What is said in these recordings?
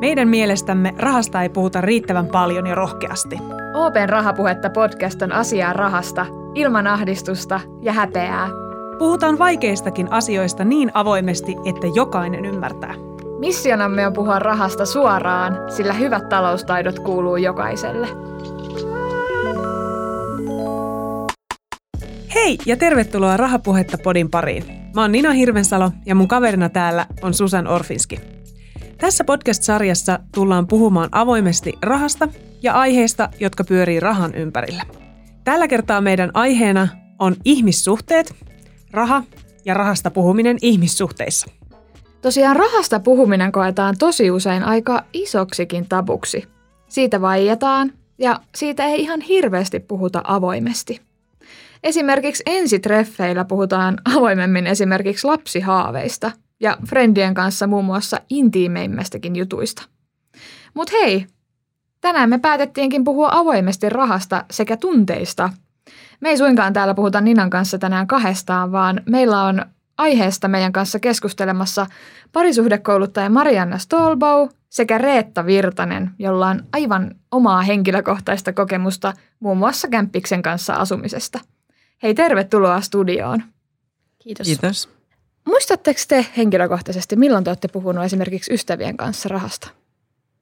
Meidän mielestämme rahasta ei puhuta riittävän paljon ja rohkeasti. Open Rahapuhetta podcast on asiaa rahasta, ilman ahdistusta ja häpeää. Puhutaan vaikeistakin asioista niin avoimesti, että jokainen ymmärtää. Missionamme on puhua rahasta suoraan, sillä hyvät taloustaidot kuuluu jokaiselle. Hei ja tervetuloa Rahapuhetta podin pariin. Mä oon Nina Hirvensalo ja mun kaverina täällä on Susan Orfinski. Tässä podcast-sarjassa tullaan puhumaan avoimesti rahasta ja aiheista, jotka pyörii rahan ympärillä. Tällä kertaa meidän aiheena on ihmissuhteet, raha ja rahasta puhuminen ihmissuhteissa. Tosiaan rahasta puhuminen koetaan tosi usein aika isoksikin tabuksi. Siitä vaijataan ja siitä ei ihan hirveästi puhuta avoimesti. Esimerkiksi ensitreffeillä puhutaan avoimemmin esimerkiksi lapsihaaveista ja friendien kanssa muun muassa intiimeimmästäkin jutuista. Mutta hei, tänään me päätettiinkin puhua avoimesti rahasta sekä tunteista. Me ei suinkaan täällä puhuta Ninan kanssa tänään kahdestaan, vaan meillä on aiheesta meidän kanssa keskustelemassa parisuhdekouluttaja Marianna Stolbow sekä Reetta Virtanen, jolla on aivan omaa henkilökohtaista kokemusta muun muassa kämppiksen kanssa asumisesta. Hei, tervetuloa studioon. Kiitos. Kiitos. Muistatteko te henkilökohtaisesti, milloin te olette puhunut esimerkiksi ystävien kanssa rahasta?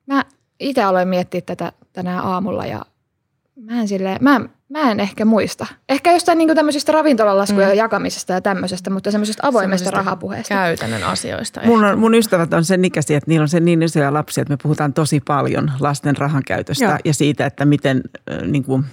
Mä itse aloin miettiä tätä tänään aamulla ja mä en, silleen, mä, mä en ehkä muista. Ehkä jostain niin tämmöisistä ravintolalaskujen mm. jakamisesta ja tämmöisestä, mutta semmoisesta avoimesta rahapuheesta. Käytännön asioista. Mun, on, mun ystävät on sen ikäisiä, että niillä on sen niin isoja lapsia, että me puhutaan tosi paljon lasten rahan käytöstä Joo. ja siitä, että miten äh, niin kuin –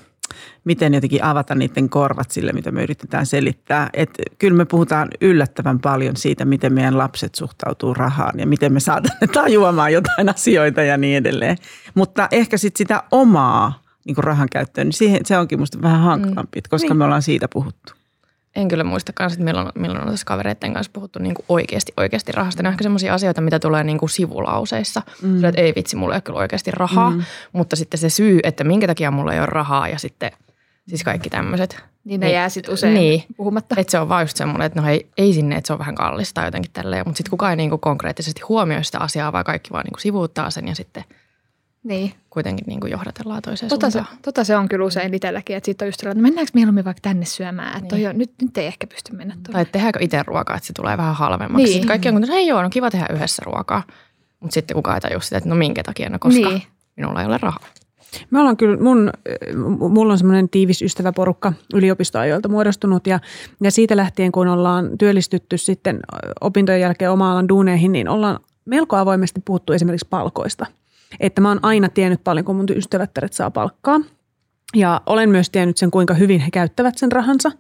miten jotenkin avata niiden korvat sille, mitä me yritetään selittää. Et kyllä me puhutaan yllättävän paljon siitä, miten meidän lapset suhtautuu rahaan ja miten me saadaan ne tajuamaan jotain asioita ja niin edelleen. Mutta ehkä sitten sitä omaa niin rahan käyttöön, niin siihen, se onkin musta vähän hankalampi, koska niin. me ollaan siitä puhuttu. En kyllä muista että milloin, milloin on tässä kavereiden kanssa puhuttu niin kuin oikeasti, oikeasti rahasta. Ne on ehkä sellaisia asioita, mitä tulee niin kuin sivulauseissa. Mm. Sillä, että ei vitsi, mulla ei ole kyllä oikeasti rahaa. Mm. Mutta sitten se syy, että minkä takia mulla ei ole rahaa ja sitten siis kaikki tämmöiset. Niin ne niin, jää sitten usein niin, puhumatta. Että se on vaan just semmoinen, että no ei, ei sinne, että se on vähän kallista tai jotenkin tälleen. Mutta sitten kukaan ei niin kuin konkreettisesti huomioi sitä asiaa, vaan kaikki vaan niin kuin sivuuttaa sen ja sitten – niin. kuitenkin niin kuin johdatellaan toiseen tota suuntaan. Se, tota se on kyllä usein itselläkin, että siitä on just että mennäänkö mieluummin vaikka tänne syömään, että niin. jo, nyt, nyt ei ehkä pysty mennä tuonne. Tai tehdäänkö itse ruokaa, että se tulee vähän halvemmaksi. Niin. Sitten kaikki on kuin, hei joo, no kiva tehdä yhdessä ruokaa. Mutta sitten kukaan ei tajua sitä, että no minkä takia, no koska niin. minulla ei ole rahaa. Me ollaan kyllä, mun, mulla on semmoinen tiivis ystäväporukka yliopistoajoilta muodostunut ja, ja siitä lähtien, kun ollaan työllistytty sitten opintojen jälkeen oma alan duuneihin, niin ollaan melko avoimesti puhuttu esimerkiksi palkoista – että mä oon aina tiennyt paljon, kun mun ystävättäret saa palkkaa. Ja olen myös tiennyt sen, kuinka hyvin he käyttävät sen rahansa.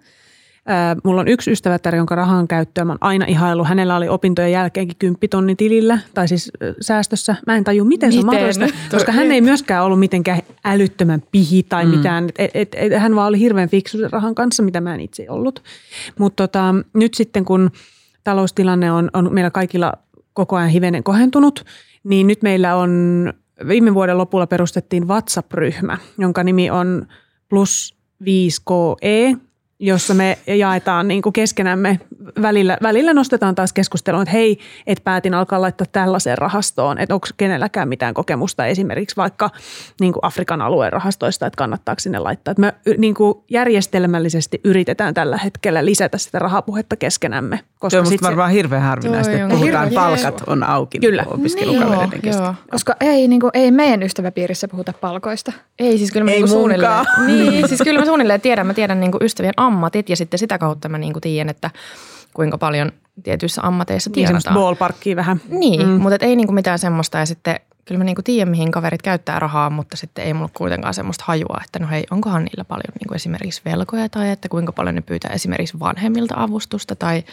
Mulla on yksi ystävättär, jonka rahan käyttöä mä oon aina ihailu. Hänellä oli opintojen jälkeenkin kymppitonni tilillä, tai siis säästössä. Mä en taju, miten, miten? se on mahdollista, koska hän ei myöskään ollut mitenkään älyttömän pihi tai mm. mitään. Et, et, et, hän vaan oli hirveän fiksu sen rahan kanssa, mitä mä en itse ollut. Mutta tota, nyt sitten, kun taloustilanne on, on meillä kaikilla koko ajan hivenen kohentunut, niin nyt meillä on viime vuoden lopulla perustettiin WhatsApp-ryhmä, jonka nimi on plus 5KE, jossa me jaetaan niin kuin keskenämme, välillä, välillä nostetaan taas keskustelua, että hei, että päätin alkaa laittaa tällaiseen rahastoon, että onko kenelläkään mitään kokemusta esimerkiksi vaikka niin kuin Afrikan alueen rahastoista, että kannattaako sinne laittaa. Että me niin kuin järjestelmällisesti yritetään tällä hetkellä lisätä sitä rahapuhetta keskenämme. Koska se on varmaan hirveän harvinaista, että puhutaan, hirveän, palkat on auki Kyllä. opiskelukavereiden niin, kesken. Koska ei, niin kuin, ei meidän ystäväpiirissä puhuta palkoista. Ei, siis kyllä mä ei niin suunnilleen, niin, siis kyllä mä suunnilleen tiedän, mä tiedän niin kuin ystävien ammatit ja sitten sitä kautta mä niin kuin tiedän, että kuinka paljon tietyissä ammateissa niin, tienataan. Niin ballparkkia vähän. Niin, mm. mutta ei niinku mitään semmoista ja sitten kyllä mä niinku tiedän, mihin kaverit käyttää rahaa, mutta sitten ei mulla kuitenkaan semmoista hajua, että no hei, onkohan niillä paljon niinku esimerkiksi velkoja tai että kuinka paljon ne pyytää esimerkiksi vanhemmilta avustusta tai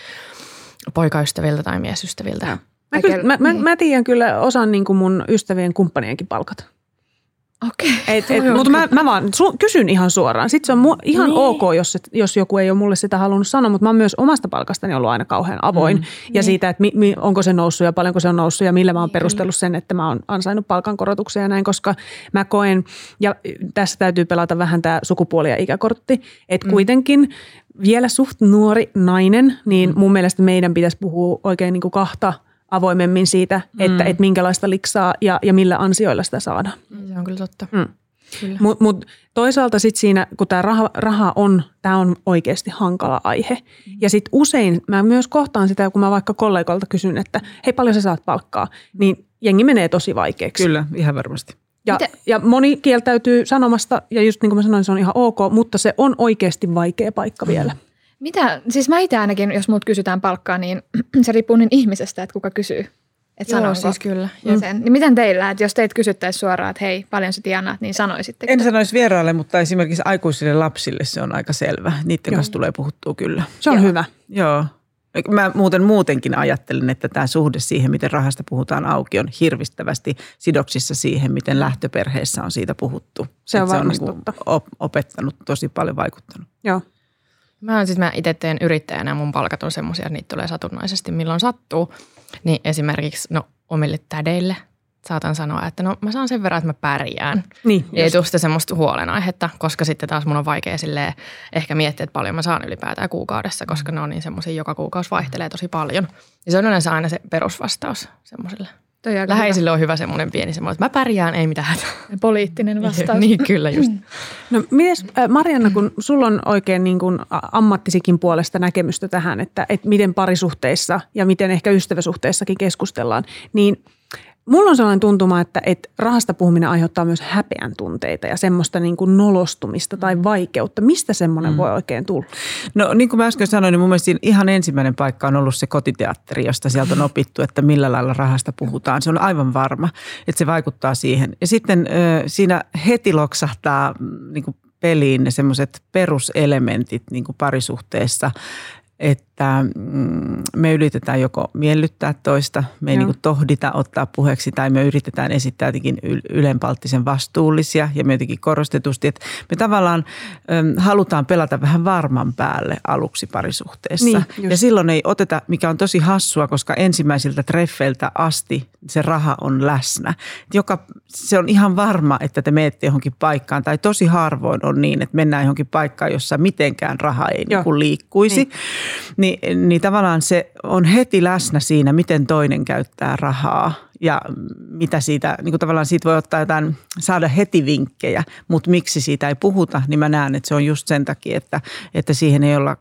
poikaystäviltä tai miesystäviltä. Mä, kyllä, mä, mä, mä tiedän kyllä osan niin kuin mun ystävien kumppanienkin palkat. Okei. Okay. Mutta mä, mä vaan su- kysyn ihan suoraan. Sitten se on mu- ihan niin. ok, jos, jos joku ei ole mulle sitä halunnut sanoa, mutta mä oon myös omasta palkastani ollut aina kauhean avoin. Mm. Ja niin. siitä, että mi, mi, onko se noussut ja paljonko se on noussut ja millä mä oon niin, perustellut sen, että mä oon ansainnut palkankorotuksia ja näin, koska mä koen, ja tässä täytyy pelata vähän tämä sukupuoli- ja ikäkortti, että mm. kuitenkin vielä suht nuori nainen, niin mm. mun mielestä meidän pitäisi puhua oikein niin kuin kahta – avoimemmin siitä, että, Mm. että minkälaista liksaa ja, ja millä ansioilla sitä saadaan. Se on kyllä totta. Mm. Mutta mut toisaalta sitten siinä, kun tämä raha, raha on, tämä on oikeasti hankala aihe. Mm. Ja sitten usein mä myös kohtaan sitä, kun mä vaikka kollegoilta kysyn, että hei paljon sä saat palkkaa, niin jengi menee tosi vaikeaksi. Kyllä, ihan varmasti. Ja, Miten- ja moni kieltäytyy sanomasta, ja just niin kuin mä sanoin, se on ihan ok, mutta se on oikeasti vaikea paikka vielä. Mitä, siis mä itse ainakin, jos mut kysytään palkkaa, niin se riippuu niin ihmisestä, että kuka kysyy. Että Joo, sanonko siis kyllä. Ja sen. Niin miten teillä, että jos teitä kysyttäisiin suoraan, että hei, paljon sä tienaat, niin sanoisitte. En sanoisi vieraille, mutta esimerkiksi aikuisille lapsille se on aika selvä. Niiden Joo. kanssa tulee puhuttua kyllä. Se on Joo. hyvä. Joo. Mä muuten muutenkin ajattelen, että tämä suhde siihen, miten rahasta puhutaan auki, on hirvistävästi sidoksissa siihen, miten lähtöperheessä on siitä puhuttu. Se on Että varmasti niinku opettanut, tosi paljon vaikuttanut. Joo. Mä, siis, mä itse teen yrittäjänä mun palkat on semmoisia, että niitä tulee satunnaisesti milloin sattuu. Niin esimerkiksi no, omille tädeille saatan sanoa, että no mä saan sen verran, että mä pärjään. Niin, Ei tule sitä semmoista huolenaihetta, koska sitten taas mun on vaikea silleen ehkä miettiä, että paljon mä saan ylipäätään kuukaudessa, koska ne on niin semmoisia, joka kuukausi vaihtelee tosi paljon. Ja se on yleensä aina se perusvastaus semmoiselle. Toi on aika Läheisille on hyvä semmoinen pieni semmoinen, että mä pärjään, ei mitään hätää. hyvä poliittinen vastaus. niin, kyllä just. No mites, Marianna, kun sulla on oikein niin kuin ammattisikin puolesta näkemystä tähän, että, että miten parisuhteissa ja miten ehkä ystäväsuhteissakin keskustellaan, niin mulla on sellainen tuntuma, että, että rahasta puhuminen aiheuttaa myös häpeän tunteita ja semmoista niin kuin nolostumista tai vaikeutta. Mistä semmoinen mm. voi oikein tulla? No niin kuin mä äsken sanoin, niin mun mielestä ihan ensimmäinen paikka on ollut se kotiteatteri, josta sieltä on opittu, että millä lailla rahasta puhutaan. Se on aivan varma, että se vaikuttaa siihen. Ja sitten siinä heti loksahtaa mm, niin kuin peliin ne semmoiset peruselementit niin kuin parisuhteessa, että mm, me yritetään joko miellyttää toista, me ei Joo. niin kuin tohdita ottaa puheeksi tai me yritetään esittää jotenkin yl- ylenpalttisen vastuullisia ja me jotenkin korostetusti, että me tavallaan äm, halutaan pelata vähän varman päälle aluksi parisuhteessa. Niin, just. ja silloin ei oteta, mikä on tosi hassua, koska ensimmäisiltä treffeiltä asti se raha on läsnä. Joka, se on ihan varma, että te menette johonkin paikkaan tai tosi harvoin on niin, että mennään johonkin paikkaan, jossa mitenkään raha ei Joo. niin kuin liikkuisi. Niin. Niin, niin tavallaan se on heti läsnä siinä, miten toinen käyttää rahaa ja mitä siitä, niin kuin tavallaan siitä voi ottaa jotain, saada heti vinkkejä, mutta miksi siitä ei puhuta, niin mä näen, että se on just sen takia, että, että siihen ei olla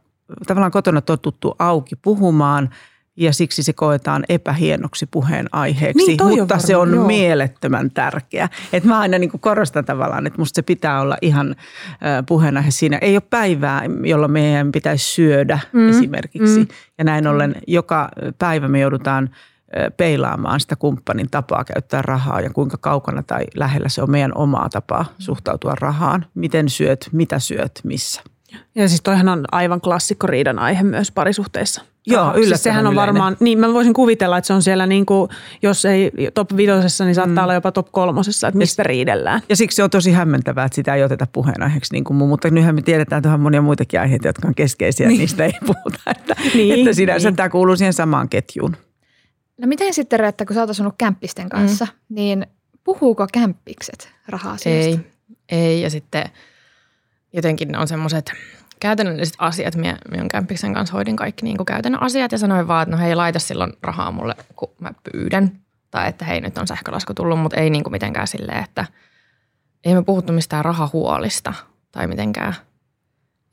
tavallaan kotona totuttu auki puhumaan ja siksi se koetaan epähienoksi puheenaiheeksi, Niin, toi on mutta se on joo. mielettömän tärkeä. Et mä aina niin korostan tavallaan, että musta se pitää olla ihan puheenaihe siinä. Ei ole päivää, jolloin meidän pitäisi syödä mm, esimerkiksi. mm. Ja näin ollen joka päivä me joudutaan peilaamaan sitä kumppanin tapaa käyttää rahaa ja kuinka kaukana tai lähellä se on meidän omaa tapaa suhtautua rahaan. Miten syöt, mitä syöt, missä. Ja siis toihan on aivan klassikko riidan aihe myös parisuhteissa. Joo, yllättävän siis sehän on yleinen. varmaan, niin mä voisin kuvitella, että se on siellä niin kuin, jos ei top vitosessa, niin saattaa Mm. olla jopa top kolmosessa, että mistä riidellään. Ja siksi on tosi hämmentävää, että sitä ei oteta puheenaiheeksi niin kuin muu. Mutta nythän me tiedetään tuohon monia muitakin aiheita, jotka on keskeisiä, niin. niistä ei puhuta. Että, Niin, että sinänsä niin. tämä kuuluu siihen samaan ketjuun. No miten sitten, Reetta, kun sä oot asunut kämppisten kanssa, mm. niin puhuuko kämppikset raha-asioista? Ei, ei. Ja sitten jotenkin ne on semmoiset käytännölliset asiat. Minä, minä kämppiksen kanssa hoidin kaikki niin kuin käytännön asiat ja sanoin vaan, että no hei, laita silloin rahaa mulle, kun mä pyydän. Tai että hei, nyt on sähkölasku tullut, mutta ei niin kuin mitenkään silleen, että ei me puhuttu mistään rahahuolista tai mitenkään.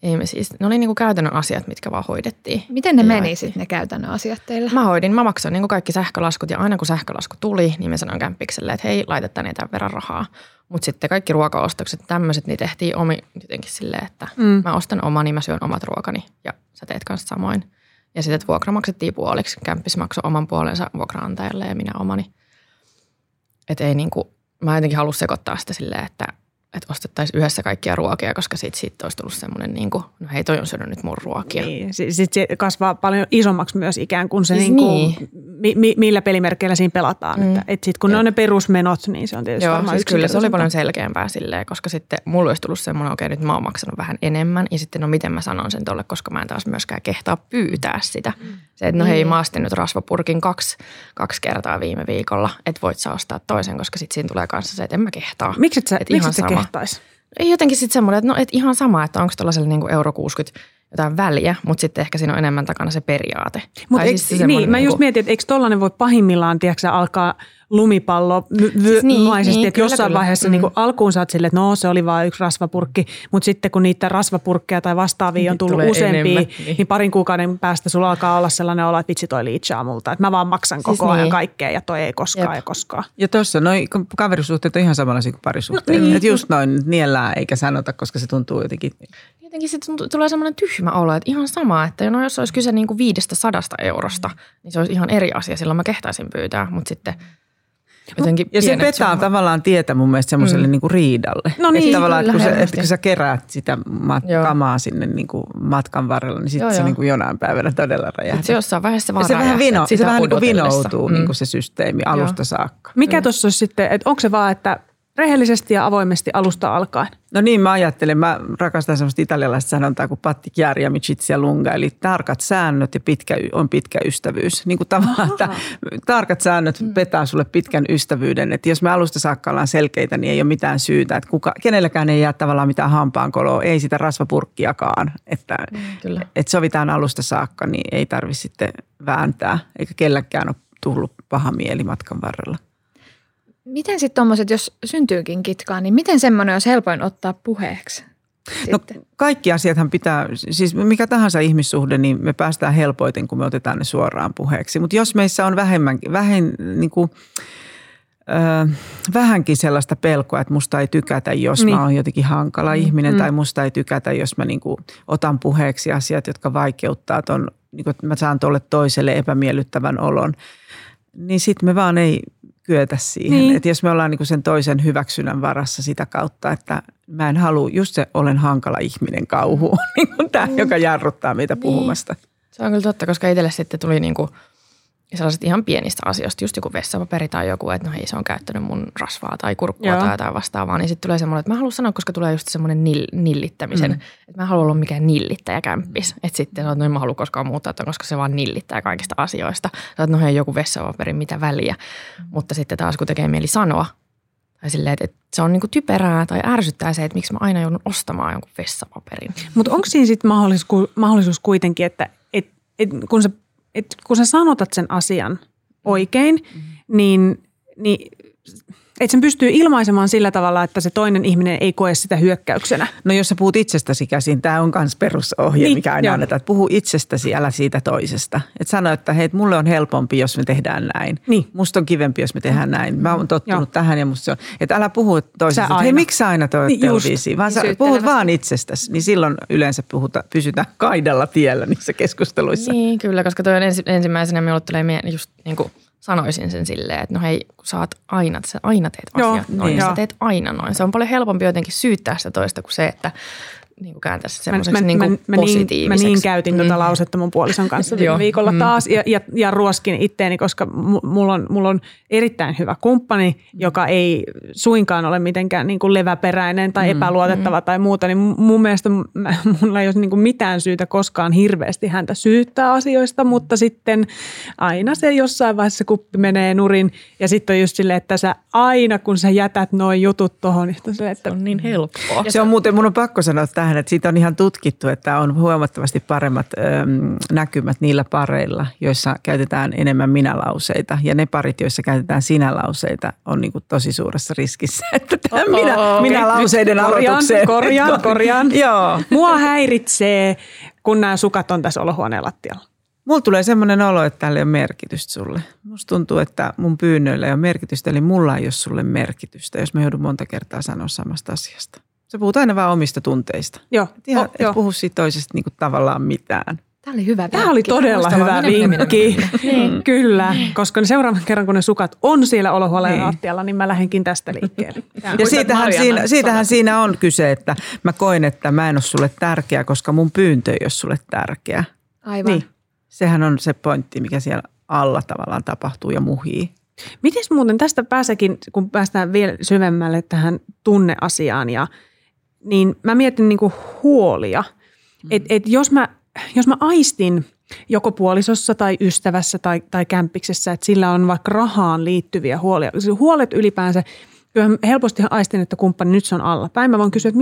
Ei me siis, ne oli niin kuin käytännön asiat, mitkä vaan hoidettiin. Miten ne Ja meni sitten ne käytännön asiat teillä? Mä hoidin, mä maksoin niin kuin kaikki sähkölaskut ja aina kun sähkölasku tuli, niin mä sanoin kämpikselle, että hei, laita tänne tämän verran rahaa. Mutta sitten kaikki ruokaostokset, tämmöiset, niin tehtiin omi jotenkin silleen, että Mm. mä ostan omani, mä syön omat ruokani ja sä teet kanssa samoin. Ja sitten että vuokra maksettiin puoliksi. Kämppis maksoi oman puolensa vuokraantajalle ja minä omani. Että ei niinku, mä jotenkin halua sekoittaa sitä silleen, että, että ostettaisiin yhdessä kaikkia ruokia, koska siitä, siitä olisi tullut semmoinen, niinku, no hei toi on syönyt nyt mun ruokia. Niin, sitten se kasvaa paljon isommaksi myös ikään kuin se, Siis niin kuin, niin. mi, mi, millä pelimerkeillä siinä pelataan. Mm. Mm. Että, et sitten kun ne on ne perusmenot, niin se on tietysti Joo, varmaan siis kyllä se oli paljon selkeämpää silleen, koska sitten mulla olisi tullut semmoinen, okei nyt mä oon maksanut vähän enemmän ja sitten no miten mä sanon sen tolle, koska mä en taas myöskään kehtaa pyytää sitä. Se, että no hei mä astin nyt rasvapurkin kaksi, kaksi kertaa viime viikolla, että voit sä ostaa toisen, koska sitten siinä tulee kanssa se, että en mä kehtaa. Miksi et sä, Et miksi ihan et sä sama. Kehtais? Ei jotenkin sitten semmoinen, että no et ihan sama, että onko tuollaisella niinku euro 60 jotain väliä, mutta sitten ehkä siinä on enemmän takana se periaate. Mutta siis niin, mä just mietin, että eikö tollainen voi pahimmillaan, tiedätkö, alkaa lumipallo siis niin, maisesti, niin, että kyllä, jossain kyllä. vaiheessa mm. niin kuin alkuun saat silleen, että no se oli vain yksi rasvapurkki, mutta sitten kun niitä rasvapurkkeja tai vastaavia on tullut useampia, enemmän, niin. niin parin kuukauden päästä sulla alkaa olla sellainen olo, että vitsi toi liitsaa multa, että mä vaan maksan siis koko ajan niin. kaikkea ja toi ei koskaan Jep. ja koskaan. Ja tuossa noin kaverisuhteet on ihan samanlaisia kuin parisuhteet, no, niin. että just noin niellää eikä sanota, koska se tuntuu jotenkin jotenkin sitten tulee semmoinen tyhmä olo, että ihan sama, että no jos olisi kyse niin kuin viidestä sadasta eurosta, niin se olisi ihan eri asia, silloin mä kehtaisin pyytää, mutta sitten – Jotenkin ja se petää summa. tavallaan tietä mun mielestä semmoiselle mm. niinku riidalle. No niin, että tavallaan, että kun, sä, että kun sä keräät sitä mat- kamaa sinne niinku matkan varrella, niin sitten se niinku jonain päivänä todella räjähtää. Se jossain vaiheessa vaan se vähän, vino, se vähän niinku vinoutuu mm. niinku se systeemi alusta Joo. saakka. Mikä mm. tuossa sitten, että onko se vaan, että Rehellisesti ja avoimesti alusta alkaen. No niin, mä ajattelen. Mä rakastan sellaista italialaista sanontaa kuin patti chiari ja lunga, eli tarkat säännöt ja pitkä, on pitkä ystävyys. Niin kuin tavallaan, että tarkat säännöt mm. petää sulle pitkän ystävyyden. Että jos me alusta saakka ollaan selkeitä, niin ei ole mitään syytä. Että kuka, kenelläkään ei jää tavallaan mitään hampaankoloa, ei sitä rasvapurkkiakaan. Että, mm, Kyllä. että sovitaan alusta saakka, niin ei tarvitse sitten vääntää, eikä kelläkään ole tullut paha mieli matkan varrella. Miten sitten tuommoiset, jos syntyykin kitkaa, niin miten semmoinen olisi helpoin ottaa puheeksi? No kaikki asiathan pitää, siis mikä tahansa ihmissuhde, niin me päästään helpoiten, kun me otetaan ne suoraan puheeksi. Mutta jos meissä on vähemmän, vähän niin kuin, ö, vähänkin sellaista pelkoa, että musta ei tykätä, jos niin. mä oon jotenkin hankala mm. ihminen, mm. tai musta ei tykätä, jos mä niin kuin otan puheeksi asiat, jotka vaikeuttaa ton, niin kuin, että mä saan tuolle toiselle epämiellyttävän olon, niin sitten me vaan ei kyetä siihen. Niin. Että jos me ollaan niin sen toisen hyväksynnän varassa sitä kautta, että mä en halua, just se olen hankala ihminen kauhu, niin tämä, mm. joka jarruttaa meitä niin. puhumasta. Se on kyllä totta, koska itselle sitten tuli niin sellaiset ihan pienistä asioista, just joku vessapaperi tai joku, että no hei se on käyttänyt mun rasvaa tai kurkkua Joo. tai jotain vastaavaa, niin sitten tulee semmoinen, että mä haluan sanoa, koska tulee just semmoinen nill, nillittämisen, mm. että mä haluan olla mikään nillittäjä kämppis. Että sitten että no en mä halua koskaan muuttaa, että koska se vaan nillittää kaikista asioista. Sä no hei joku vessapaperi, mitä väliä. Mm. Mutta sitten taas kun tekee mieli sanoa, tai silleen, että, että se on niinku typerää tai ärsyttää se, että miksi mä aina joudun ostamaan jonkun vessapaperin. Mutta onko siinä sitten mahdollisuus, mahdollisuus kuitenkin, että et, et, kun sä että kun sä sanotat sen asian oikein, mm-hmm. niin, niin että sen pystyy ilmaisemaan sillä tavalla, että se toinen ihminen ei koe sitä hyökkäyksenä. No jos sä puhut itsestäsi käsin, tämä on myös perusohje, niin, mikä aina joo. annetaan, että puhu itsestäsi, älä siitä toisesta. Että sano, että hei, mulle on helpompi, jos me tehdään näin. Niin. Musta on kivempi, jos me tehdään näin. Mä oon tottunut joo. tähän ja musta se on. Että älä puhu toisesta, että hei, miksi sä aina toi niin, televisiin, vaan sä puhut vaan itsestäsi. Niin silloin yleensä puhuta, pysytään kaidalla tiellä niissä keskusteluissa. Niin, kyllä, koska toi on ensi, ensimmäisenä, minulle tulee mieleen just niin kuin – sanoisin sen silleen, että no hei, kun sä oot aina, sä aina teet asiat Joo, noin, niin, sä teet aina noin. Se on paljon helpompi jotenkin syyttää sitä toista kuin se, että niin kuin kääntäisi se semmoiseksi niin kuin mä, positiiviseksi. Niin, mä niin käytin tuota mm. tuota lausetta mun puolison kanssa viime viikolla mm. taas ja, ja, ja ruoskin itteeni, koska mulla on, mulla on erittäin hyvä kumppani, joka ei suinkaan ole mitenkään niin kuin leväperäinen tai mm. epäluotettava mm. tai muuta, niin mun mielestä mä, mulla ei ole niin kuin mitään syytä koskaan hirveästi häntä syyttää asioista, mutta sitten aina se jossain vaiheessa kuppi menee nurin ja sitten on just silleen, että sä aina kun sä jätät noin jutut tuohon, niin se, että se on niin helppoa. Se on muuten, mun on pakko sanoa tähän, että siitä on ihan tutkittu, että on huomattavasti paremmat ö, näkymät niillä pareilla, joissa käytetään enemmän minälauseita. Ja ne parit, joissa käytetään sinälauseita, on niin kuin tosi suuressa riskissä, että tämä minä, minälauseiden korjaan, aloitukseen. Korjaan, korjaan. Joo. Mua häiritsee, kun nämä sukat on tässä olohuoneen lattialla. Mulla tulee semmoinen olo, että tällä ei ole merkitystä sulle. Musta tuntuu, että mun pyynnöillä ei ole merkitystä, eli mulla ei ole sulle merkitystä, jos mä joudun monta kertaa sanoa samasta asiasta. Sä puhut aina vaan omista tunteista. Joo. Et ihan, oh, et puhu siitä toisesta niin kuin tavallaan mitään. Tämä oli hyvä Tämä oli todella hyvä vinkki. Niin. Kyllä, koska seuraavan kerran kun ne sukat on siellä olohuoleen niin. lattialla, niin mä lähdenkin tästä liikkeelle. Ja siitähän siinä, siitähän siinä on kyse, että mä koen, että mä en ole sulle tärkeä, koska mun pyyntö ei ole sulle tärkeä. Aivan. Niin. Sehän on se pointti, mikä siellä alla tavallaan tapahtuu ja muhii. Miten muuten tästä pääsekin, kun päästään vielä syvemmälle tähän tunneasiaan ja – niin mä mietin niin kuin huolia. Mm. Että et jos, mä, jos mä aistin joko puolisossa tai ystävässä tai, tai kämpiksessä, että sillä on vaikka rahaan liittyviä huolia. Huolet ylipäänsä Kyllä helposti aistin, että kumppani nyt se on alla päin. Mä voin kysyä, että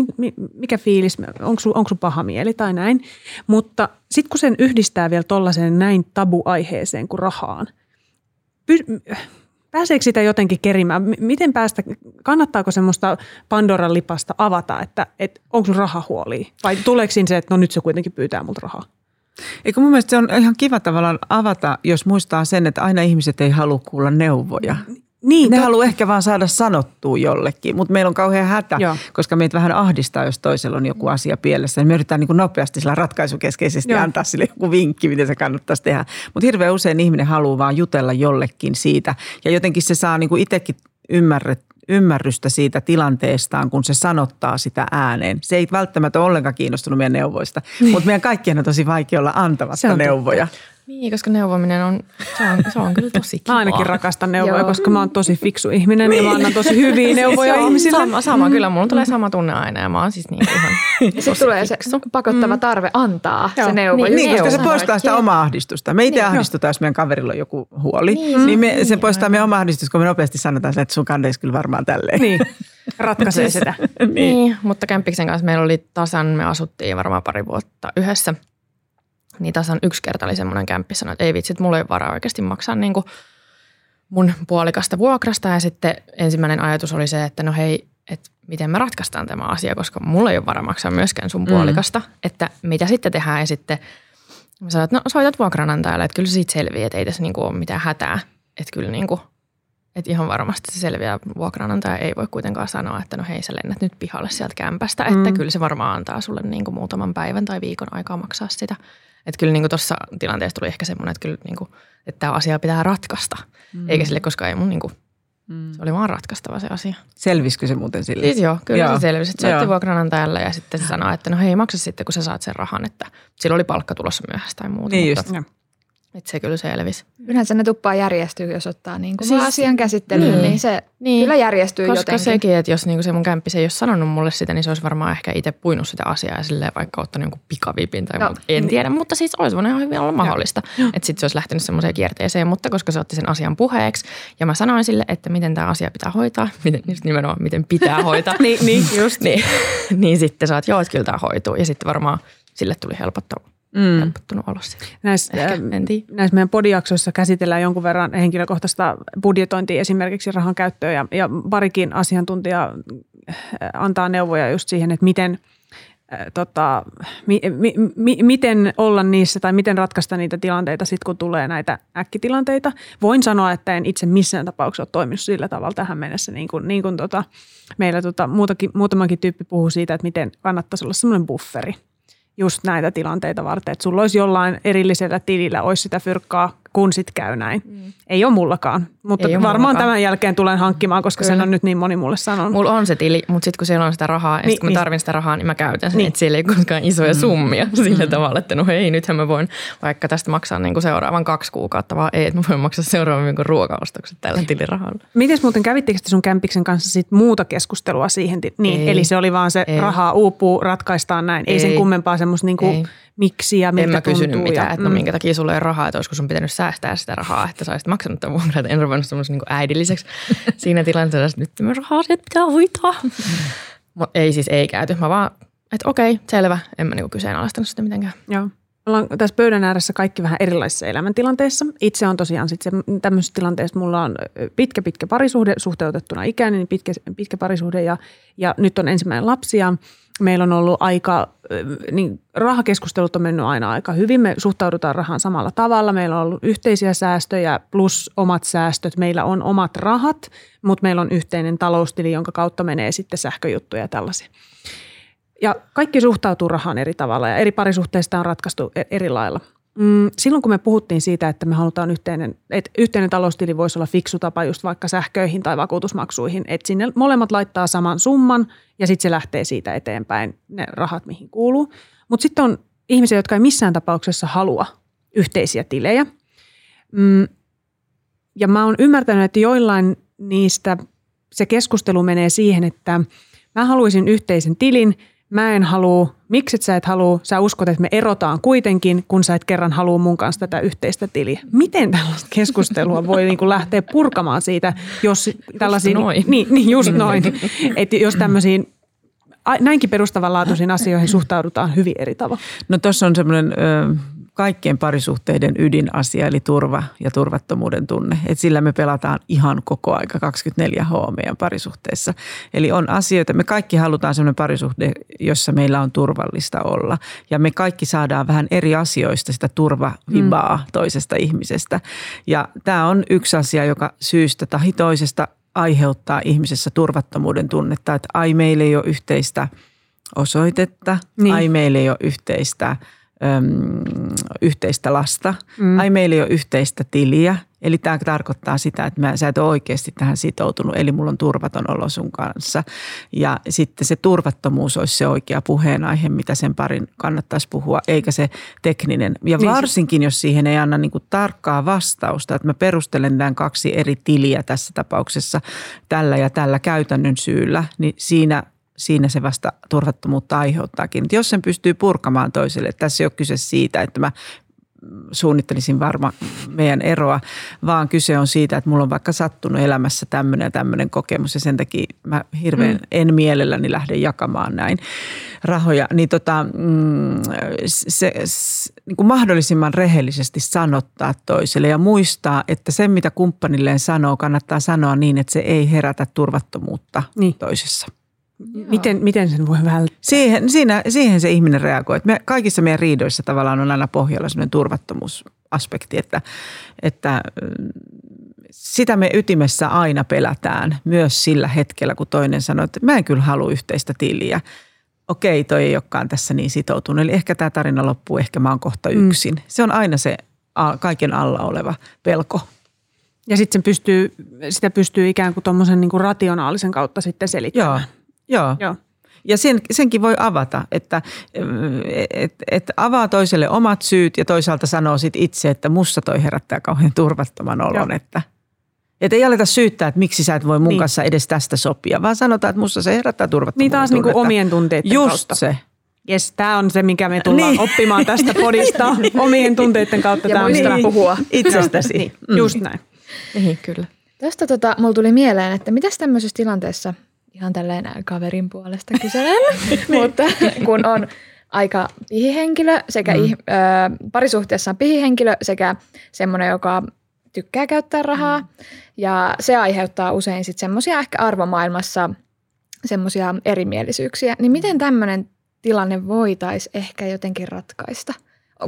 mikä fiilis, onko sun, onko sun paha mieli tai näin. Mutta sitten kun sen yhdistää vielä tollaiseen näin tabu-aiheeseen kuin rahaan, py- pääseekö sitä jotenkin kerimään? Miten päästä, kannattaako semmoista Pandoran lipasta avata, että, että onko sun rahahuoli? Vai tuleeko siinä se, että no nyt se kuitenkin pyytää multa rahaa? Eikö mun mielestä se on ihan kiva tavallaan avata, jos muistaa sen, että aina ihmiset ei halua kuulla neuvoja. Niin, ne tot... haluaa ehkä vaan saada sanottua jollekin, mutta meillä on kauhean hätä, Joo. koska meitä vähän ahdistaa, jos toisella on joku asia pielessä. Me yritetään niin kuin nopeasti sillä ratkaisukeskeisesti Joo. antaa sille joku vinkki, miten se kannattaisi tehdä. Mutta hirveän usein ihminen haluaa vaan jutella jollekin siitä. Ja jotenkin se saa niin kuin itsekin ymmärret, ymmärrystä siitä tilanteestaan, kun se sanottaa sitä ääneen. Se ei välttämättä ole ollenkaan kiinnostunut meidän neuvoista, niin. mutta meidän kaikkien on tosi vaikea olla antamatta neuvoja. Totta. Niin, koska neuvominen on, se on, se on kyllä tosi kiva. Mä ainakin rakastan neuvoja, Joo. koska mä oon tosi fiksu ihminen ja mä annan tosi hyviä neuvoja siis ihmisille. Sama, sama mm. kyllä, mulla tulee sama tunne aina ja mä oon siis niin ihan Ja sitten tulee se pakottava mm. tarve antaa Joo. se neuvo. Niin, niin koska se poistaa sitä omaa ahdistusta. Me itse niin, ahdistutaan, jos meidän kaverilla on joku huoli. Niin, niin me, se poistaa meidän omaa ahdistusta, kun me nopeasti sanotaan, että sun kandeisi kyllä varmaan tälleen. Niin, ratkaisee siis, sitä. niin. niin, mutta Kämppiksen kanssa meillä oli tasan, me asuttiin varmaan pari vuotta yhdessä – niin tasan yksi kerta oli semmoinen kämppi sanoi, että ei vitsi, että mulla ei varaa oikeasti maksaa niin kuin mun puolikasta vuokrasta. Ja sitten ensimmäinen ajatus oli se, että no hei, että miten me ratkaistaan tämä asia, koska mulla ei ole varaa maksaa myöskään sun mm. puolikasta. Mm. Että mitä sitten tehdään ja sitten mä sanoin, että no soitat vuokranantajalle, että kyllä se siitä selviää, että ei tässä niin kuin ole mitään hätää. Että kyllä niin kuin, että ihan varmasti se selviää. Vuokranantaja ei voi kuitenkaan sanoa, että no hei sä lennät nyt pihalle sieltä kämpästä. Mm. Että kyllä se varmaan antaa sulle niin kuin muutaman päivän tai viikon aikaa maksaa sitä. Että kyllä niin tuossa tilanteessa tuli ehkä semmoinen, että, kyllä niin kuin, että tämä asia pitää ratkaista. Mm. Eikä sille, koska ei mun niin kuin, mm. se oli vaan ratkaistava se asia. Selvisikö se muuten sille? Siis joo, kyllä joo. se selvisi. Että soitti vuokranantajalle ja sitten se sanoi, että no hei maksa sitten, kun sä saat sen rahan, että sillä oli palkka tulossa myöhässä tai muuta. Niin just. Että se kyllä selvisi. Yleensä ne tuppaa järjestyy, jos ottaa niin kuin siis, asian käsittelyyn, niin, niin se niin, kyllä järjestyy koska jotenkin. Koska sekin, että jos niin kuin se mun kämppis ei ole sanonut mulle sitä, niin se olisi varmaan ehkä itse puinut sitä asiaa ja silleen vaikka ottanut jonkun pikavipin tai no, muuta. En niin. tiedä, mutta siis olisi voinut ihan hyvin olla mahdollista. Että sitten se olisi lähtenyt semmoiseen kierteeseen, mutta koska se otti sen asian puheeksi ja mä sanoin sille, että miten tämä asia pitää hoitaa, miten, just nimenomaan miten pitää hoitaa. niin, niin, just. niin, niin sitten sä oot, joo, että kyllä tämä hoituu ja sitten varmaan sille tuli helpottava mm. helpottunut olo Näissä, Ehkä, näissä meidän podijaksoissa käsitellään jonkun verran henkilökohtaista budjetointia esimerkiksi rahan käyttöä ja, ja parikin asiantuntija äh, antaa neuvoja just siihen, että miten äh, – tota, mi, mi, mi, miten olla niissä tai miten ratkaista niitä tilanteita sitten, kun tulee näitä äkkitilanteita. Voin sanoa, että en itse missään tapauksessa ole toiminut sillä tavalla tähän mennessä, niin kuin, niin kuin tota, meillä tota, muutakin, muutamakin tyyppi puhuu siitä, että miten kannattaisi olla semmoinen bufferi – just näitä tilanteita varten, että sulla olisi jollain erillisellä tilillä, olisi sitä fyrkkaa kun sit käy näin. Mm. Ei ole mullakaan, mutta Ei varmaan mullakaan. tämän jälkeen tulen hankkimaan, koska Kyllä. sen on nyt niin moni mulle sanonut. Mulla on se tili, mutta sitten kun siellä on sitä rahaa ja niin, sit kun niin. mä tarvin sitä rahaa, niin mä käytän sen. Niin. Että siellä ei koskaan isoja mm. summia mm. sillä tavalla, että no hei, nythän mä voin vaikka tästä maksaa niin kuin seuraavan kaksi kuukautta, vaan ei, että mä voin maksaa seuraavan viikon ruokaostokset tällä tilirahalla. Miten muuten kävittekö sun kämpiksen kanssa sit muuta keskustelua siihen? Niin, ei. eli se oli vaan se ei. rahaa uupuu, ratkaistaan näin. Ei, ei sen kummempaa semmoista niin kuin miksi ja miltä En mä kysynyt mitään, ja, että no mm. minkä takia sulla ei rahaa, että olisiko sun pitänyt säästää sitä rahaa, että sä olisit maksanut tämän vuokran. En ruvennut semmoisen niin äidilliseksi siinä tilanteessa, että nyt me rahaa sieltä pitää hoitaa. Mutta ei siis ei käyty. Mä vaan, että okei, selvä. En mä niin kyseenalaistanut sitä mitenkään. Joo. Ollaan tässä pöydän ääressä kaikki vähän erilaisissa elämäntilanteissa. Itse on tosiaan sitten tämmöisessä tilanteessa, mulla on pitkä, pitkä parisuhde suhteutettuna ikään, niin pitkä, pitkä parisuhde ja, ja nyt on ensimmäinen lapsi ja meillä on ollut aika, niin rahakeskustelut on mennyt aina aika hyvin. Me suhtaudutaan rahaan samalla tavalla. Meillä on ollut yhteisiä säästöjä plus omat säästöt. Meillä on omat rahat, mutta meillä on yhteinen taloustili, jonka kautta menee sitten sähköjuttuja ja tällaisia. Ja kaikki suhtautuu rahaan eri tavalla ja eri parisuhteista on ratkaistu e- eri lailla. Mm, silloin kun me puhuttiin siitä, että me halutaan yhteinen, että yhteinen taloustili voisi olla fiksu tapa just vaikka sähköihin tai vakuutusmaksuihin, että sinne molemmat laittaa saman summan ja sitten se lähtee siitä eteenpäin ne rahat, mihin kuuluu. Mutta sitten on ihmisiä, jotka ei missään tapauksessa halua yhteisiä tilejä. Mm, ja mä oon ymmärtänyt, että joillain niistä se keskustelu menee siihen, että mä haluaisin yhteisen tilin – mä en halua, miksi sä et halua, sä uskot, että me erotaan kuitenkin, kun sä et kerran halua mun kanssa tätä yhteistä tiliä. Miten tällaista keskustelua voi niin kuin lähteä purkamaan siitä, jos tällaisiin, noin. Niin, niin just noin, että jos tämmöisiin näinkin perustavanlaatuisiin asioihin suhtaudutaan hyvin eri tavalla. No tuossa on semmoinen kaikkien parisuhteiden ydinasia, eli turva ja turvattomuuden tunne. Et sillä me pelataan ihan koko aika 24H meidän parisuhteessa. Eli on asioita, me kaikki halutaan sellainen parisuhde, jossa meillä on turvallista olla. Ja me kaikki saadaan vähän eri asioista sitä turvavibaa mm. toisesta ihmisestä. Ja tämä on yksi asia, joka syystä tai toisesta aiheuttaa ihmisessä turvattomuuden tunnetta, että ai meillä ei ole yhteistä osoitetta, niin. ai meillä ei ole yhteistä – yhteistä lasta. Mm. Ai meillä ei ole yhteistä tiliä. Eli tämä tarkoittaa sitä, että mä, sä et ole oikeasti tähän sitoutunut, eli mulla on turvaton olo sun kanssa. Ja sitten se turvattomuus olisi se oikea puheenaihe, mitä sen parin kannattaisi puhua, eikä se tekninen. Ja niin varsinkin, jos siihen ei anna niin tarkkaa vastausta, että mä perustelen tämän kaksi eri tiliä tässä tapauksessa tällä ja tällä käytännön syyllä, niin siinä – siinä se vasta turvattomuutta aiheuttaakin. Mutta jos sen pystyy purkamaan toiselle, että tässä ei ole kyse siitä, että mä suunnittelisin varma meidän eroa, vaan kyse on siitä, että mulla on vaikka sattunut elämässä tämmöinen ja tämmöinen kokemus ja sen takia mä hirveän mm. en mielelläni lähde jakamaan näin rahoja, niin tota, mm, se, se niin kuin mahdollisimman rehellisesti sanottaa toiselle ja muistaa, että se mitä kumppanilleen sanoo, kannattaa sanoa niin, että se ei herätä turvattomuutta niin. toisessa. Miten, miten sen voi välttää? Siihen, siinä, siihen se ihminen reagoi. Me, kaikissa meidän riidoissa tavallaan on aina pohjalla sellainen turvattomuusaspekti, että, että mm, sitä me ytimessä aina pelätään myös sillä hetkellä, kun toinen sanoo, että mä en kyllä halua yhteistä tiliä. Okei, toi ei olekaan tässä niin sitoutunut. Eli ehkä tämä tarina loppuu, ehkä mä oon kohta mm. yksin. Mm. Se on aina se kaiken alla oleva pelko. Ja sitten pystyy, sitä pystyy ikään kuin tuommoisen niin rationaalisen kautta sitten selittämään. Joo. Joo. Joo. Ja sen, senkin voi avata, että et, et avaa toiselle omat syyt ja toisaalta sanoo sit itse, että musta toi herättää kauhean turvattoman olon, että että ei aleta syyttää, että miksi sä et voi mun niin. kanssa edes tästä sopia, vaan sanotaan, että musta se herättää turvattomuuden Niin taas niinku omien tunteiden Just kautta. se. Jes, tämä on se, mikä me tullaan niin. oppimaan tästä podista omien tunteiden kautta. Ja muistaa niin. puhua. Itsestäsi. niin. Mm. Just näin. Niin, kyllä. Tästä tota, mulla tuli mieleen, että mitäs tämmöisessä tilanteessa – ihan tälleen kaverin puolesta kyselen, niin. mutta kun on aika pihihenkilö sekä mm. ö, parisuhteessa on pihihenkilö sekä semmoinen, joka tykkää käyttää rahaa mm. ja se aiheuttaa usein sitten semmoisia ehkä arvomaailmassa semmoisia erimielisyyksiä, niin miten tämmöinen tilanne voitaisiin ehkä jotenkin ratkaista?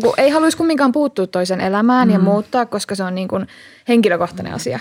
Kun ei haluaisi kumminkaan puuttua toisen elämään mm. ja muuttaa, koska se on niin kuin henkilökohtainen asia.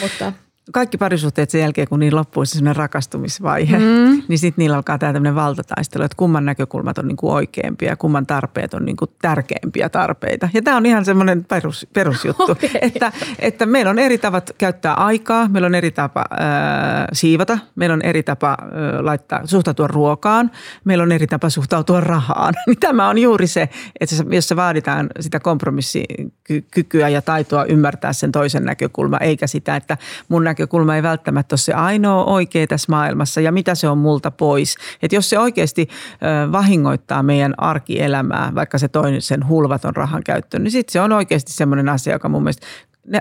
Mutta kaikki parisuhteet sen jälkeen, kun niin loppuu se rakastumisvaihe, mm. niin sitten niillä alkaa tämä tämmöinen valtataistelu, että kumman näkökulmat on niin kuin oikeampia ja kumman tarpeet on niin kuin tärkeimpiä tarpeita. Ja tämä on ihan semmoinen perus, perusjuttu, okay. että, että meillä on eri tavat käyttää aikaa, meillä on eri tapa äh, siivota, meillä on eri tapa äh, laittaa, suhtautua ruokaan, meillä on eri tapa suhtautua rahaan. Niin tämä on juuri se, että jos se vaaditaan sitä kompromissikykyä ja taitoa ymmärtää sen toisen näkökulma, eikä sitä, että mun näkökulma näkökulma ei välttämättä ole se ainoa oikea tässä maailmassa ja mitä se on multa pois. Että jos se oikeasti vahingoittaa meidän arkielämää, vaikka se toinen sen hulvaton rahan käyttö, niin sitten se on oikeasti semmoinen asia, joka mun mielestä ne,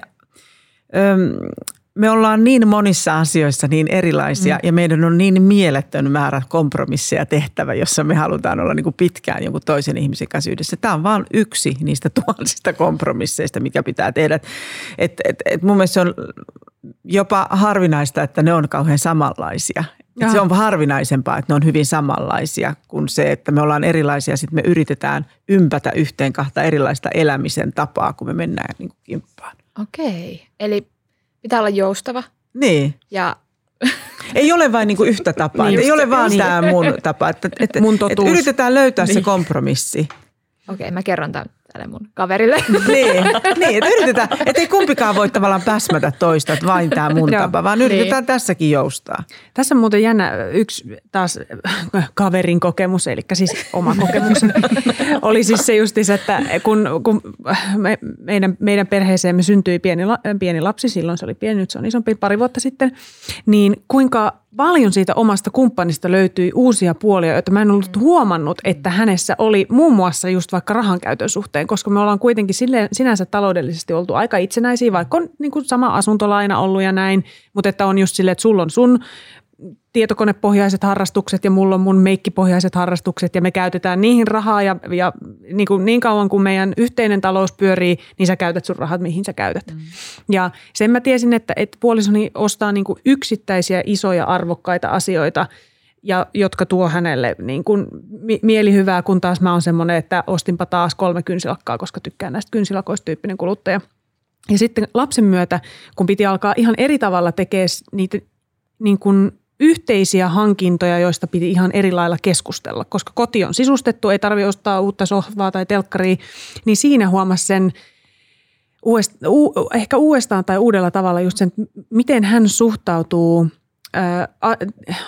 me ollaan niin monissa asioissa niin erilaisia mm. ja meidän on niin mieletön määrä kompromisseja tehtävä, jossa me halutaan olla niin kuin pitkään jonkun toisen ihmisen kanssa yhdessä. Tämä on vain yksi niistä tuhansista kompromisseista, mikä pitää tehdä. Et, et, et mun mielestä se on jopa harvinaista, että ne on kauhean samanlaisia. Et se on harvinaisempaa, että ne on hyvin samanlaisia kuin se, että me ollaan erilaisia. Sitten me yritetään ympätä yhteen kahta erilaista elämisen tapaa, kun me mennään niin kuin kimppaan. Okei, eli pitää olla joustava. Niin. Ja ei ole vain niin kuin yhtä tapaa. niin ei ole vaan niin. tämä mun tapa. Että, että, mun että yritetään löytää niin. se kompromissi. Okei, mä kerron tämän tälle mun kaverille. niin, niin että yritetään, että ei kumpikaan voi tavallaan päsmätä toista, että vain tämä mun tapa, vaan yritetään niin. tässäkin joustaa. Tässä on muuten jännä yksi taas kaverin kokemus, eli siis oma kokemus. oli siis se justis, että kun, kun me, meidän, meidän perheeseemme syntyi pieni, pieni lapsi, silloin se oli pieni, nyt se on isompi, pari vuotta sitten, niin kuinka paljon siitä omasta kumppanista löytyi uusia puolia, joita mä en ollut huomannut, että hänessä oli muun muassa just vaikka rahankäytön suhteen, koska me ollaan kuitenkin sille, sinänsä taloudellisesti oltu aika itsenäisiä, vaikka on niin kuin sama asuntolaina ollut ja näin, mutta että on just silleen, että sulla on sun tietokonepohjaiset harrastukset ja mulla on mun meikkipohjaiset harrastukset ja me käytetään niihin rahaa ja, ja niin, kuin niin kauan kuin meidän yhteinen talous pyörii, niin sä käytät sun rahat, mihin sä käytät. Mm. Ja sen mä tiesin, että, että puolisoni ostaa niin kuin yksittäisiä isoja arvokkaita asioita, ja jotka tuo hänelle niin kuin mielihyvää, kun taas mä oon semmoinen, että ostinpa taas kolme kynsilakkaa, koska tykkään näistä kynsilakoista tyyppinen kuluttaja. Ja sitten lapsen myötä, kun piti alkaa ihan eri tavalla tekemään niitä niin kuin yhteisiä hankintoja, joista piti ihan eri lailla keskustella, koska koti on sisustettu, ei tarvitse ostaa uutta sohvaa tai telkkaria, niin siinä huomasi sen uudest, u, ehkä uudestaan tai uudella tavalla just sen, miten hän suhtautuu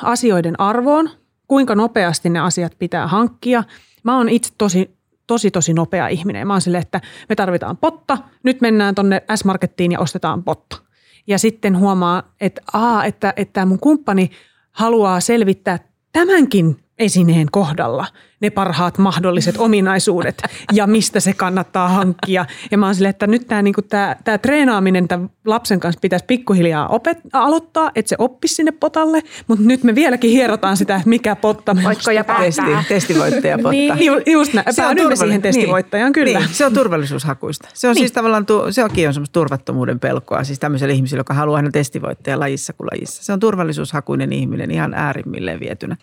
asioiden arvoon, kuinka nopeasti ne asiat pitää hankkia. Mä oon itse tosi tosi tosi nopea ihminen. Mä oon silleen, että me tarvitaan potta, nyt mennään tonne S-Markettiin ja ostetaan potta ja sitten huomaa, että, aa, että, että mun kumppani haluaa selvittää tämänkin esineen kohdalla ne parhaat mahdolliset ominaisuudet ja mistä se kannattaa hankkia. Ja mä oon silleen, että nyt tämä niinku, tää, tää treenaaminen tämän lapsen kanssa pitäisi pikkuhiljaa opet- aloittaa, että se oppisi sinne potalle, mutta nyt me vieläkin hierotaan sitä, että mikä potta me Voitko ja Testi, testivoittaja potta. niin, just näin. Se on siihen testivoittajaan, niin, kyllä. Niin, se on turvallisuushakuista. Se on niin. siis tavallaan, tu- sekin on semmoista turvattomuuden pelkoa, siis tämmöiselle ihmiselle, joka haluaa aina testivoittaja lajissa kuin lajissa. Se on turvallisuushakuinen ihminen ihan äärimmilleen vietynä.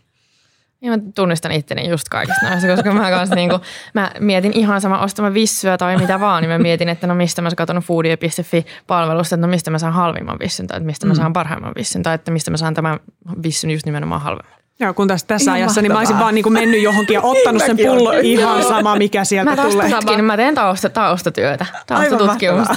Ja mä tunnistan itteni just kaikista näistä, koska mä, kanssa niinku, mä mietin ihan sama ostama vissyä tai mitä vaan, niin mä mietin, että no mistä mä katson foodie.fi-palvelusta, että no mistä mä saan halvimman vissyn tai että mistä mä saan parhaimman vissyn tai että mistä mä saan tämän vissyn just nimenomaan halvemman. Joo, kun tässä, tässä ajassa niin mä olisin vaan niin kuin mennyt johonkin ja ottanut sen pullon ihan sama, mikä sieltä mä tulee. Tutkin, mä teen tausta, taustatyötä, taustatutkimusta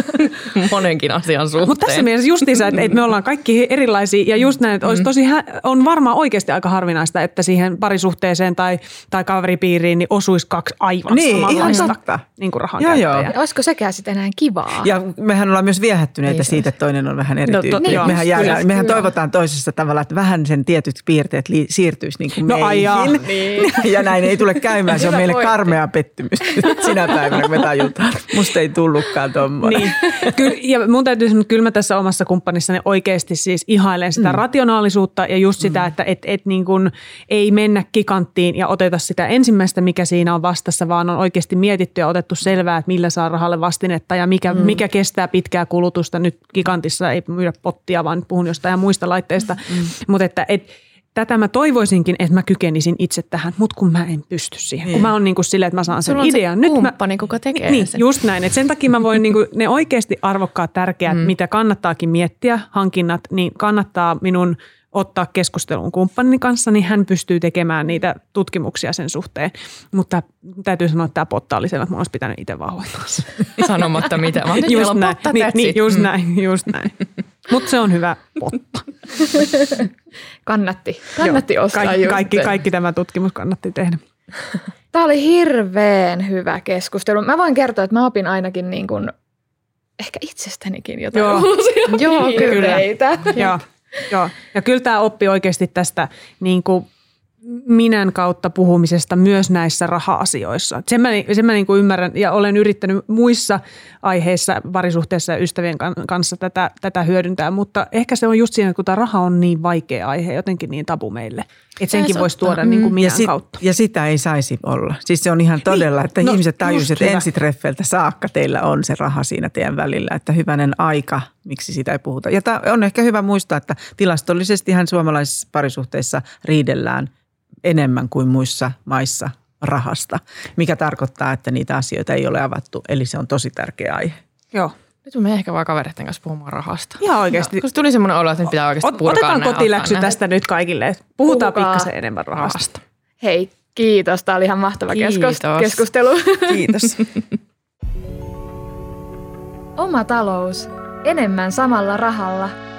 monenkin asian suhteen. Mutta tässä mielessä justiinsa, että, että me ollaan kaikki erilaisia ja just näin, että olisi mm. tosi, on varmaan oikeasti aika harvinaista, että siihen parisuhteeseen tai, tai kaveripiiriin niin osuisi kaksi aivan niin, samanlaista ihan niin kuin rahan joo, joo. Olisiko sekään sitten enää kivaa? Ja mehän ollaan myös viehättyneitä niin siitä, että toinen on vähän erityyppinen. No, mehän, jää, kyllä, mehän kyllä. toivotaan toisessa tavalla, että vähän sen tietyt piirteet piirteet li- siirtyisi niin kuin no, meihin. Niin. Ja näin ei tule käymään. Se on meille pointti. karmea pettymys sinä päivänä, kun me tajutaan. Musta ei tullutkaan tuommoinen. Niin. Ky- ja mun täytyy sanoa, että kyllä mä tässä omassa kumppanissani oikeasti siis ihailen sitä mm. rationaalisuutta ja just sitä, mm. että et, et niin kuin ei mennä kikanttiin ja oteta sitä ensimmäistä, mikä siinä on vastassa, vaan on oikeasti mietitty ja otettu selvää, että millä saa rahalle vastinetta ja mikä, mm. mikä kestää pitkää kulutusta. Nyt gigantissa ei myydä pottia, vaan puhun jostain muista laitteista. Mm. Mutta että et, tätä mä toivoisinkin, että mä kykenisin itse tähän, mutta kun mä en pysty siihen. Niin. Kun mä oon niin kuin silleen, että mä saan sen Sulla idean. Se Nyt kumppani, mä, kuka tekee niin, sen. just näin. Et sen takia mä voin niin kuin, ne oikeasti arvokkaat, tärkeät, mm. mitä kannattaakin miettiä, hankinnat, niin kannattaa minun ottaa keskustelun kumppanini kanssa, niin hän pystyy tekemään niitä tutkimuksia sen suhteen. Mutta täytyy sanoa, että tämä potta oli sen, että mun olisi pitänyt itse vaan hoitaa Sanomatta mitä. Mä just näin, niin, niin, just näin, just näin. Mutta se on hyvä potta. kannatti, kannatti Joo, ostaa kaikki, kaikki, kaikki tämä tutkimus kannatti tehdä. Tämä oli hirveän hyvä keskustelu. Mä voin kertoa, että mä opin ainakin niin kuin, ehkä itsestänikin jotain Joo. uusia Joo, kyllä. Joo. Joo, ja kyllä tämä oppi oikeasti tästä niin kuin minän kautta puhumisesta myös näissä raha-asioissa. Sen mä, sen mä niin kuin ymmärrän ja olen yrittänyt muissa aiheissa parisuhteessa ja ystävien kanssa tätä, tätä hyödyntää, mutta ehkä se on just siinä, kun tämä raha on niin vaikea aihe, jotenkin niin tabu meille. Että senkin voisi tuoda mm. niin kuin minän ja sit, kautta. Ja sitä ei saisi olla. Siis se on ihan todella, niin, että no, ihmiset tajuisivat, että ensitreffeiltä saakka teillä on se raha siinä teidän välillä. Että hyvänen aika, miksi sitä ei puhuta. Ja on ehkä hyvä muistaa, että tilastollisestihan suomalaisissa parisuhteissa riidellään – enemmän kuin muissa maissa rahasta, mikä tarkoittaa, että niitä asioita ei ole avattu. Eli se on tosi tärkeä aihe. Joo. Nyt me ehkä vaan kavereiden kanssa puhumaan rahasta. Ihan oikeasti. No, koska tuli semmoinen olo, että nyt pitää oikeasti purkaa Otetaan kotiläksy tästä nyt kaikille. Puhutaan Puhukaa. pikkasen enemmän rahasta. rahasta. Hei, kiitos. Tämä oli ihan mahtava kiitos. keskustelu. Kiitos. Oma talous. Enemmän samalla rahalla –